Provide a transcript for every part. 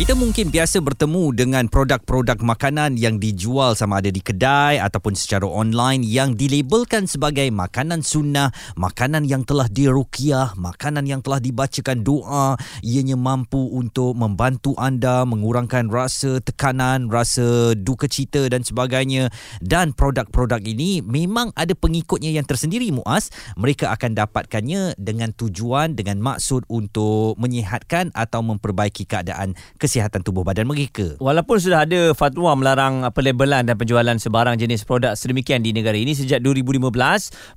Kita mungkin biasa bertemu dengan produk-produk makanan yang dijual sama ada di kedai ataupun secara online yang dilabelkan sebagai makanan sunnah, makanan yang telah diruqyah, makanan yang telah dibacakan doa, ianya mampu untuk membantu anda mengurangkan rasa tekanan, rasa duka cita dan sebagainya. Dan produk-produk ini memang ada pengikutnya yang tersendiri Muaz. Mereka akan dapatkannya dengan tujuan dengan maksud untuk menyihatkan atau memperbaiki keadaan kesihatan kesihatan tubuh badan mereka. Walaupun sudah ada fatwa melarang pelabelan dan penjualan sebarang jenis produk sedemikian di negara ini sejak 2015,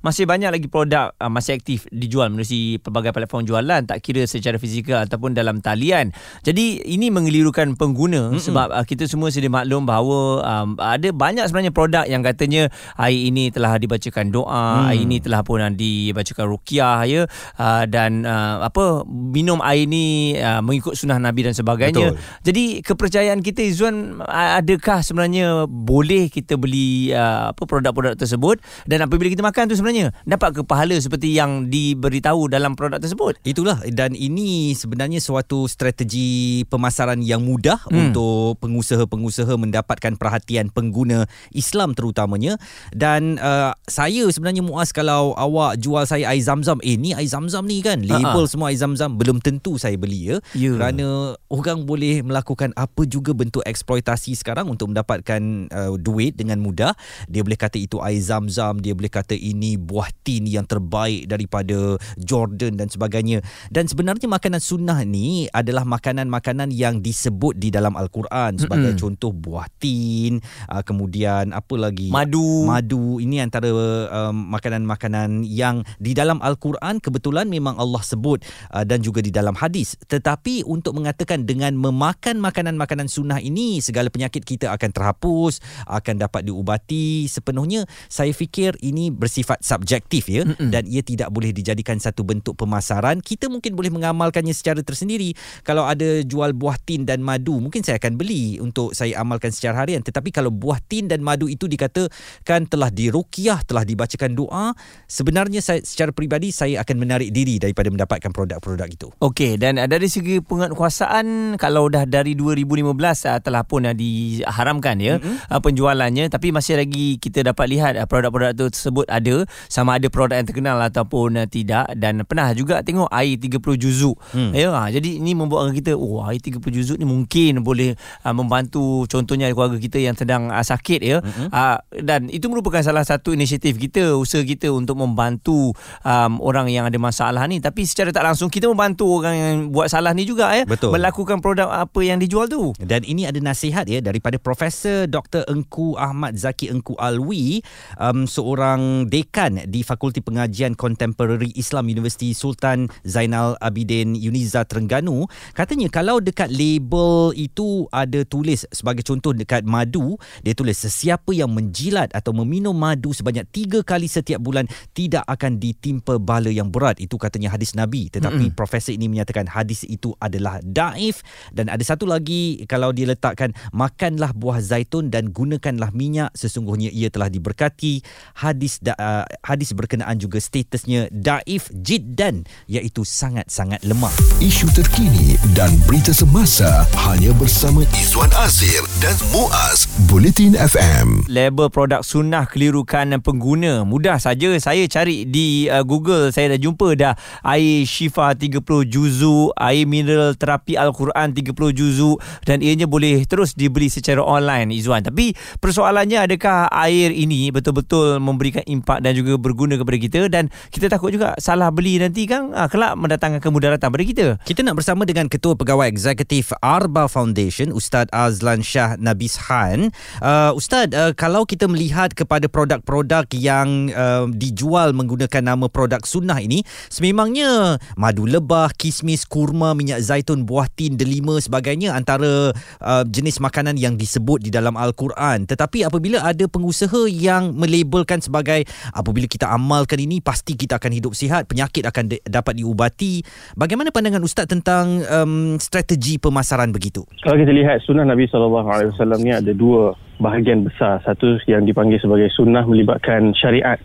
masih banyak lagi produk uh, masih aktif dijual melalui pelbagai platform jualan tak kira secara fizikal ataupun dalam talian. Jadi ini mengelirukan pengguna Mm-mm. sebab uh, kita semua sedia maklum bahawa um, ada banyak sebenarnya produk yang katanya hari ini telah dibacakan doa, hmm. hari ini telah pun dibacakan ruqyah ya uh, dan uh, apa minum air ini uh, mengikut sunnah Nabi dan sebagainya. Betul. Jadi kepercayaan kita Izzuan adakah sebenarnya boleh kita beli uh, apa produk-produk tersebut dan apabila kita makan tu sebenarnya dapat ke pahala seperti yang diberitahu dalam produk tersebut? Itulah dan ini sebenarnya suatu strategi pemasaran yang mudah hmm. untuk pengusaha-pengusaha mendapatkan perhatian pengguna Islam terutamanya dan uh, saya sebenarnya muas kalau awak jual saya air zam-zam eh ni air zam-zam ni kan label uh-huh. semua air zam-zam belum tentu saya beli ya yeah. kerana orang boleh boleh melakukan apa juga bentuk eksploitasi sekarang untuk mendapatkan uh, duit dengan mudah. Dia boleh kata itu air zam-zam, dia boleh kata ini buah tin yang terbaik daripada Jordan dan sebagainya. Dan sebenarnya makanan sunnah ni adalah makanan-makanan yang disebut di dalam Al-Quran sebagai mm-hmm. contoh buah tin, uh, kemudian apa lagi? Madu. Madu ini antara um, makanan-makanan yang di dalam Al-Quran kebetulan memang Allah sebut uh, dan juga di dalam hadis. Tetapi untuk mengatakan dengan mem makan makanan-makanan sunnah ini segala penyakit kita akan terhapus akan dapat diubati. Sepenuhnya saya fikir ini bersifat subjektif ya. Mm-mm. dan ia tidak boleh dijadikan satu bentuk pemasaran. Kita mungkin boleh mengamalkannya secara tersendiri. Kalau ada jual buah tin dan madu mungkin saya akan beli untuk saya amalkan secara harian. Tetapi kalau buah tin dan madu itu dikatakan telah diruqyah telah dibacakan doa sebenarnya saya secara peribadi saya akan menarik diri daripada mendapatkan produk-produk itu. Okey dan dari segi penguasaan kalau dah dari 2015 uh, ah, telah pun uh, diharamkan ya mm-hmm. uh, penjualannya tapi masih lagi kita dapat lihat uh, produk-produk tersebut ada sama ada produk yang terkenal ataupun uh, tidak dan pernah juga tengok air 30 juzuk mm. ya uh, jadi ini membuatkan kita oh air 30 juzuk ni mungkin boleh uh, membantu contohnya keluarga kita yang sedang uh, sakit ya mm-hmm. uh, dan itu merupakan salah satu inisiatif kita usaha kita untuk membantu um, orang yang ada masalah ni tapi secara tak langsung kita membantu orang yang buat salah ni juga ya Betul. melakukan produk apa yang dijual tu. Dan ini ada nasihat ya daripada Profesor Dr. Engku Ahmad Zaki Engku Alwi, um, seorang dekan di Fakulti Pengajian Contemporary Islam Universiti Sultan Zainal Abidin Uniza Terengganu. Katanya kalau dekat label itu ada tulis sebagai contoh dekat madu, dia tulis sesiapa yang menjilat atau meminum madu sebanyak tiga kali setiap bulan tidak akan ditimpa bala yang berat. Itu katanya hadis Nabi. Tetapi mm-hmm. Profesor ini menyatakan hadis itu adalah daif dan ada satu lagi kalau dia letakkan makanlah buah zaitun dan gunakanlah minyak. Sesungguhnya ia telah diberkati. Hadis da, uh, hadis berkenaan juga statusnya daif jiddan iaitu sangat-sangat lemah. Isu terkini dan berita semasa hanya bersama Izwan Azir dan Muaz Bulletin FM label produk sunnah kelirukan pengguna. Mudah saja saya cari di uh, Google. Saya dah jumpa dah. Air syifa 30 juzu air mineral terapi Al-Quran 30 juzu juzu dan ianya boleh terus dibeli secara online Izwan tapi persoalannya adakah air ini betul-betul memberikan impak dan juga berguna kepada kita? Dan kita takut juga salah beli nanti kan ah, kelak mendatangkan kemudaratan pada kita. Kita nak bersama dengan Ketua Pegawai Eksekutif Arba Foundation Ustaz Azlan Shah Nabis Khan uh, Ustaz uh, kalau kita melihat kepada produk-produk yang uh, dijual menggunakan nama produk sunnah ini sememangnya madu lebah kismis kurma minyak zaitun buah tin delima sebagainya antara uh, jenis makanan yang disebut di dalam al-Quran. Tetapi apabila ada pengusaha yang melabelkan sebagai apabila kita amalkan ini pasti kita akan hidup sihat penyakit akan de- dapat diubati. Bagaimana pandangan ustaz tentang um, strategi pemasaran begitu? Kalau kita lihat sunnah Nabi SAW ni ada dua bahagian besar. Satu yang dipanggil sebagai sunnah melibatkan syariat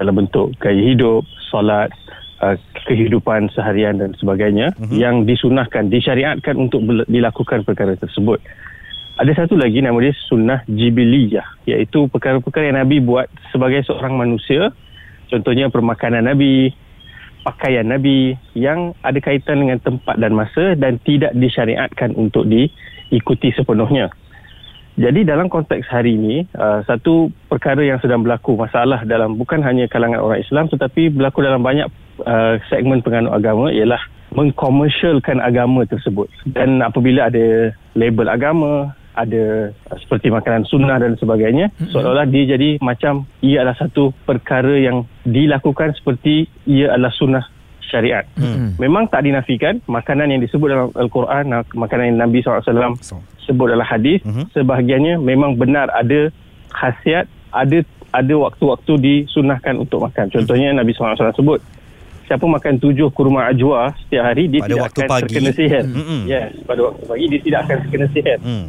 dalam bentuk gaya hidup, solat, uh, kehidupan seharian dan sebagainya uh-huh. yang disunahkan, disyariatkan untuk dilakukan perkara tersebut. Ada satu lagi nama dia sunnah jibiliyah iaitu perkara-perkara yang Nabi buat sebagai seorang manusia contohnya permakanan Nabi pakaian Nabi yang ada kaitan dengan tempat dan masa dan tidak disyariatkan untuk diikuti sepenuhnya. Jadi dalam konteks hari ini, uh, satu perkara yang sedang berlaku masalah dalam bukan hanya kalangan orang Islam tetapi berlaku dalam banyak uh, segmen penganut agama ialah mengkomersialkan agama tersebut. Dan apabila ada label agama, ada uh, seperti makanan sunnah dan sebagainya, mm-hmm. seolah-olah dia jadi macam ia adalah satu perkara yang dilakukan seperti ia adalah sunnah syariat. Mm-hmm. Memang tak dinafikan makanan yang disebut dalam Al-Quran, makanan yang Nabi SAW sebut dalam hadis, mm-hmm. sebahagiannya memang benar ada khasiat, ada ada waktu-waktu disunahkan untuk makan. Contohnya mm-hmm. Nabi SAW sebut siapa makan tujuh kurma ajwa setiap hari dia pada tidak waktu akan pagi. terkena sihir. Mm-hmm. Yes, pada waktu pagi dia tidak akan terkena sihir. hmm.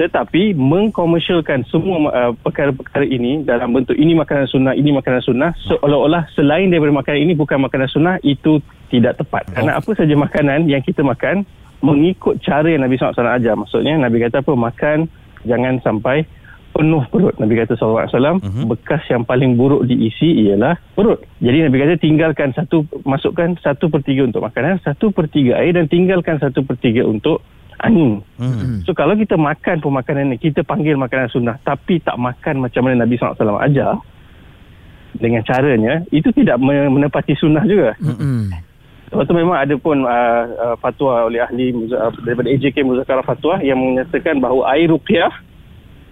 Tetapi mengkomersialkan semua uh, perkara-perkara ini dalam bentuk ini makanan sunnah, ini makanan sunnah seolah-olah selain daripada makanan ini bukan makanan sunnah itu tidak tepat. Oh. Kerana apa saja makanan yang kita makan mengikut cara yang Nabi SAW ajar. Maksudnya Nabi kata apa? Makan jangan sampai penuh perut. Nabi kata SAW uh-huh. bekas yang paling buruk diisi ialah perut. Jadi Nabi kata tinggalkan satu, masukkan satu per tiga untuk makanan, satu per tiga air dan tinggalkan satu per tiga untuk angin. Hmm. So kalau kita makan pemakanan ni, kita panggil makanan sunnah tapi tak makan macam mana Nabi SAW ajar dengan caranya, itu tidak menepati sunnah juga. Hmm. Sebab tu memang ada pun uh, uh, fatwa oleh ahli uh, daripada AJK Muzakarah Fatwa yang menyatakan bahawa air ruqyah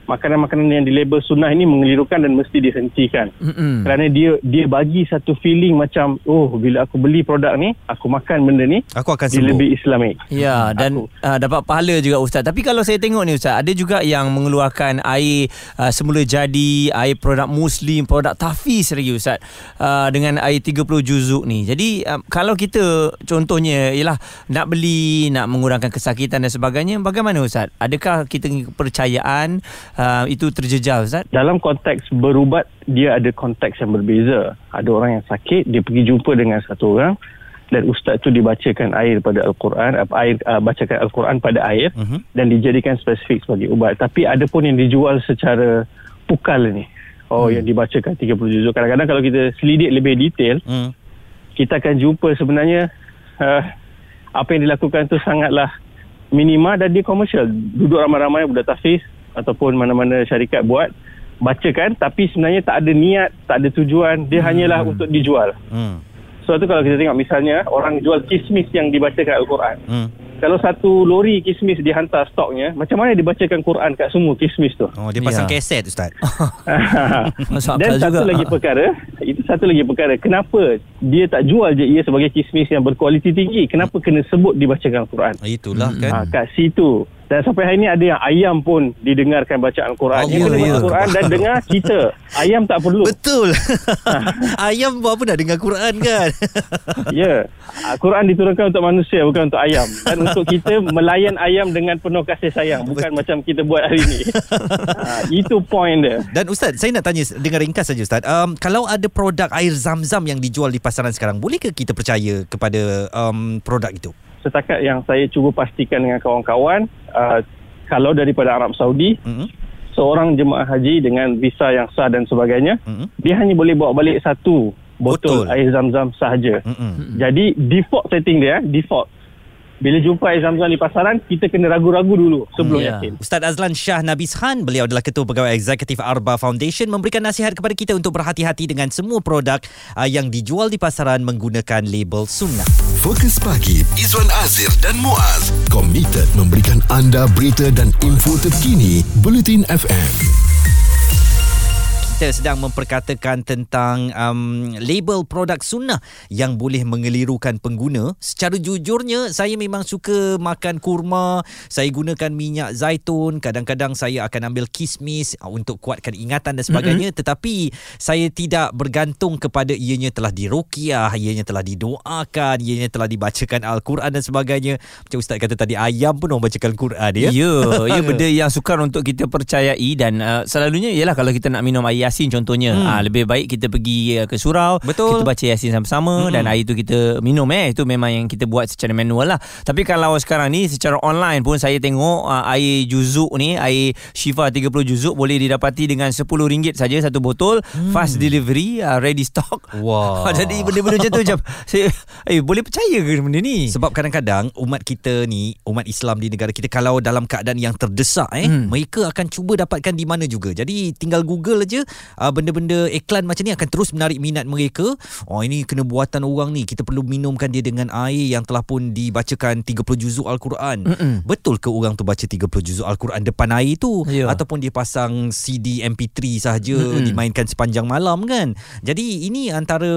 makanan-makanan yang dilabel sunnah ini mengelirukan dan mesti dihentikan. Mm-hmm. Kerana dia dia bagi satu feeling macam oh bila aku beli produk ni, aku makan benda ni, aku akan dia sembuh. lebih Islamik. Ya dan uh, dapat pahala juga ustaz. Tapi kalau saya tengok ni ustaz, ada juga yang mengeluarkan air uh, semula jadi, air produk muslim, produk tafiz lagi ustaz. Uh, dengan air 30 juzuk ni. Jadi uh, kalau kita contohnya ialah nak beli, nak mengurangkan kesakitan dan sebagainya, bagaimana ustaz? Adakah kita kepercayaan uh, itu terjejal Ustaz? Dalam konteks berubat dia ada konteks yang berbeza. Ada orang yang sakit dia pergi jumpa dengan satu orang dan ustaz tu dibacakan air pada al-Quran air uh, bacakan al-Quran pada air uh-huh. dan dijadikan spesifik sebagai ubat. Tapi ada pun yang dijual secara pukal ni. Oh hmm. yang dibacakan 30 juzuk. Kadang-kadang kalau kita selidik lebih detail hmm. kita akan jumpa sebenarnya uh, apa yang dilakukan tu sangatlah minima dan dia komersial. Duduk ramai-ramai budak tafiz ataupun mana-mana syarikat buat bacakan. Tapi sebenarnya tak ada niat tak ada tujuan. Dia hmm. hanyalah untuk dijual. Hmm. sebab tu kalau kita tengok misalnya orang jual kismis yang dibacakan Al-Quran. Hmm. kalau satu lori kismis dihantar stoknya macam mana dibacakan Quran kat semua kismis tu? Oh dia pasang ya. kaset Ustaz. Dan satu juga. lagi perkara itu satu lagi perkara. Kenapa dia tak jual je ia sebagai kismis yang berkualiti tinggi? Kenapa kena sebut dibacakan Quran itulah kan? Ha, kat situ dan sampai hari ini ada yang ayam pun didengarkan bacaan Quran. Oh, dia kena baca Quran dan dengar kita. Ayam tak perlu. Betul. ayam buat apa nak dengar Quran kan? ya. Yeah. Quran diturunkan untuk manusia bukan untuk ayam. Dan untuk kita melayan ayam dengan penuh kasih sayang. Bukan Betul. macam kita buat hari ini. ha, itu point dia. Dan Ustaz, saya nak tanya dengan ringkas saja Ustaz. Um, kalau ada produk air zam-zam yang dijual di pasaran sekarang, bolehkah kita percaya kepada um, produk itu? Setakat yang saya cuba pastikan dengan kawan-kawan uh, kalau daripada Arab Saudi mm-hmm. seorang jemaah haji dengan visa yang sah dan sebagainya mm-hmm. dia hanya boleh bawa balik satu botol, botol. air zam-zam sahaja mm-hmm. jadi default setting dia default bila jumpa air zam-zam di pasaran, kita kena ragu-ragu dulu sebelum yeah. yakin. Ustaz Azlan Shah Nabis Khan, beliau adalah Ketua Pegawai Eksekutif Arba Foundation, memberikan nasihat kepada kita untuk berhati-hati dengan semua produk uh, yang dijual di pasaran menggunakan label sunnah. Fokus Pagi, Izwan Azir dan Muaz, komited memberikan anda berita dan info terkini, Bulletin FM kita sedang memperkatakan tentang um, label produk sunnah yang boleh mengelirukan pengguna. Secara jujurnya, saya memang suka makan kurma. Saya gunakan minyak zaitun. Kadang-kadang saya akan ambil kismis untuk kuatkan ingatan dan sebagainya. Mm-hmm. Tetapi saya tidak bergantung kepada ianya telah dirukiah, ianya telah didoakan, ianya telah dibacakan Al-Quran dan sebagainya. Macam Ustaz kata tadi, ayam pun orang bacakan Quran ya. Ya, ya benda yang sukar untuk kita percayai dan uh, selalunya ialah kalau kita nak minum air yasin contohnya hmm. uh, lebih baik kita pergi uh, ke surau Betul. kita baca yasin sama-sama hmm. dan air tu kita minum eh itu memang yang kita buat secara manual lah tapi kalau sekarang ni secara online pun saya tengok uh, air juzuk ni air syifa 30 juzuk boleh didapati dengan RM10 saja satu botol hmm. fast delivery uh, ready stock Wow. jadi benda-benda macam tu macam saya eh boleh percaya ke benda ni Sebab kadang-kadang umat kita ni, umat Islam di negara kita kalau dalam keadaan yang terdesak eh, hmm. mereka akan cuba dapatkan di mana juga. Jadi tinggal Google aja uh, benda-benda iklan macam ni akan terus menarik minat mereka. Oh ini kena buatan orang ni. Kita perlu minumkan dia dengan air yang telah pun dibacakan 30 juzuk Al-Quran. Mm-mm. Betul ke orang tu baca 30 juzuk Al-Quran depan air tu Ya. ataupun dia pasang CD MP3 sahaja Mm-mm. dimainkan sepanjang malam kan. Jadi ini antara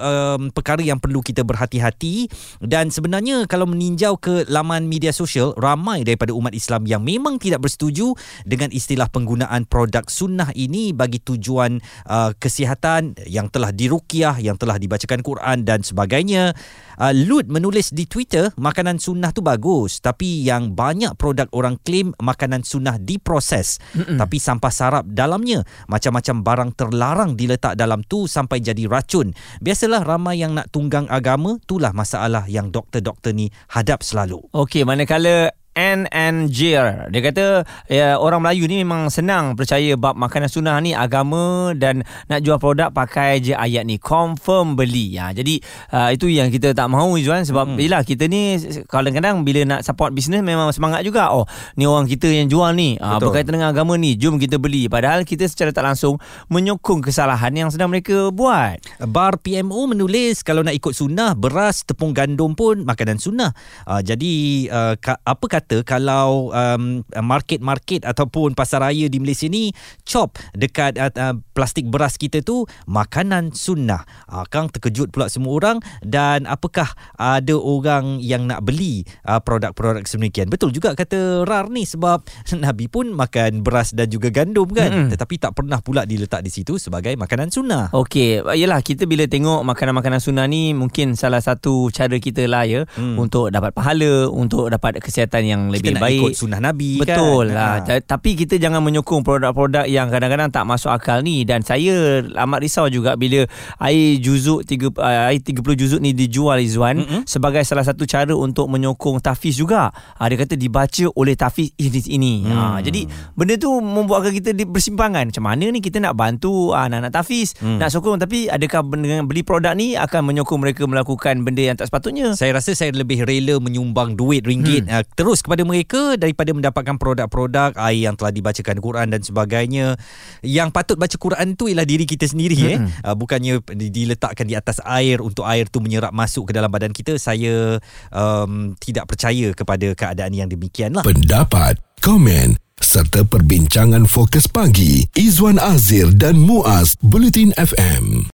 um, perkara yang perlu kita berhati-hati dan sebenarnya kalau meninjau ke laman media sosial ramai daripada umat Islam yang memang tidak bersetuju dengan istilah penggunaan produk sunnah ini bagi tujuan uh, kesihatan yang telah dirukiah yang telah dibacakan Quran dan sebagainya. Uh, Lut menulis di Twitter makanan sunnah tu bagus tapi yang banyak produk orang claim makanan sunnah diproses. Mm-mm. tapi sampah sarap dalamnya macam-macam barang terlarang diletak dalam tu sampai jadi racun. Biasalah ramai yang nak tunggang agama itulah masalah yang doktor-doktor ni hadap selalu. Okey, manakala NNJR. Dia kata ya, orang Melayu ni memang senang percaya bab makanan sunnah ni agama dan nak jual produk pakai je ayat ni. Confirm beli. Ya, jadi uh, itu yang kita tak mahu Izwan sebab hmm. yelah kita ni kadang-kadang bila nak support bisnes memang semangat juga. Oh, ni orang kita yang jual ni. Uh, Betul. berkaitan dengan agama ni, jom kita beli. Padahal kita secara tak langsung menyokong kesalahan yang sedang mereka buat. Bar PMO menulis kalau nak ikut sunnah beras tepung gandum pun makanan sunnah. Uh, jadi uh, ka, apa kata kalau um, market-market ataupun pasar raya di Malaysia ni chop dekat uh, uh, plastik beras kita tu makanan sunnah. Uh, Kang terkejut pula semua orang dan apakah ada orang yang nak beli uh, produk-produk sememikian. Betul juga kata Rar ni sebab Nabi pun makan beras dan juga gandum kan. Mm-mm. Tetapi tak pernah pula diletak di situ sebagai makanan sunnah. Okey, yelah kita bila tengok makanan-makanan sunnah ni mungkin salah satu cara kita lah ya hmm. untuk dapat pahala, untuk dapat kesihatan yang lebih kita nak baik. ikut sunnah Nabi Betul kan. lah. Ha. Ha. Tapi kita jangan menyokong produk-produk yang kadang-kadang tak masuk akal ni dan saya amat risau juga bila air juzuk tiga uh, air 30 juzuk ni dijual Izwan Mm-mm. mm-hmm. sebagai salah satu cara untuk menyokong tahfiz juga. Ha, dia kata dibaca oleh tahfiz ini ini. Hmm. Ha, jadi benda tu membuatkan kita di- bersimpangan. Macam mana ni kita nak bantu ah, anak-anak tahfiz, Hmm. nak sokong tapi adakah dengan beli produk ni akan menyokong mereka melakukan benda yang tak sepatutnya? Saya rasa saya lebih rela menyumbang duit ringgit hmm. uh, terus kepada mereka daripada mendapatkan produk-produk air yang telah dibacakan Quran dan sebagainya. Yang patut baca Quran tu ialah diri kita sendiri eh. Uh, bukannya di- diletakkan di atas air untuk air tu menyerap masuk ke dalam badan kita. Saya um, tidak percaya kepada keadaan yang demikian lah. Pendapat, komen serta perbincangan fokus pagi Izwan Azir dan Muaz Bulletin FM.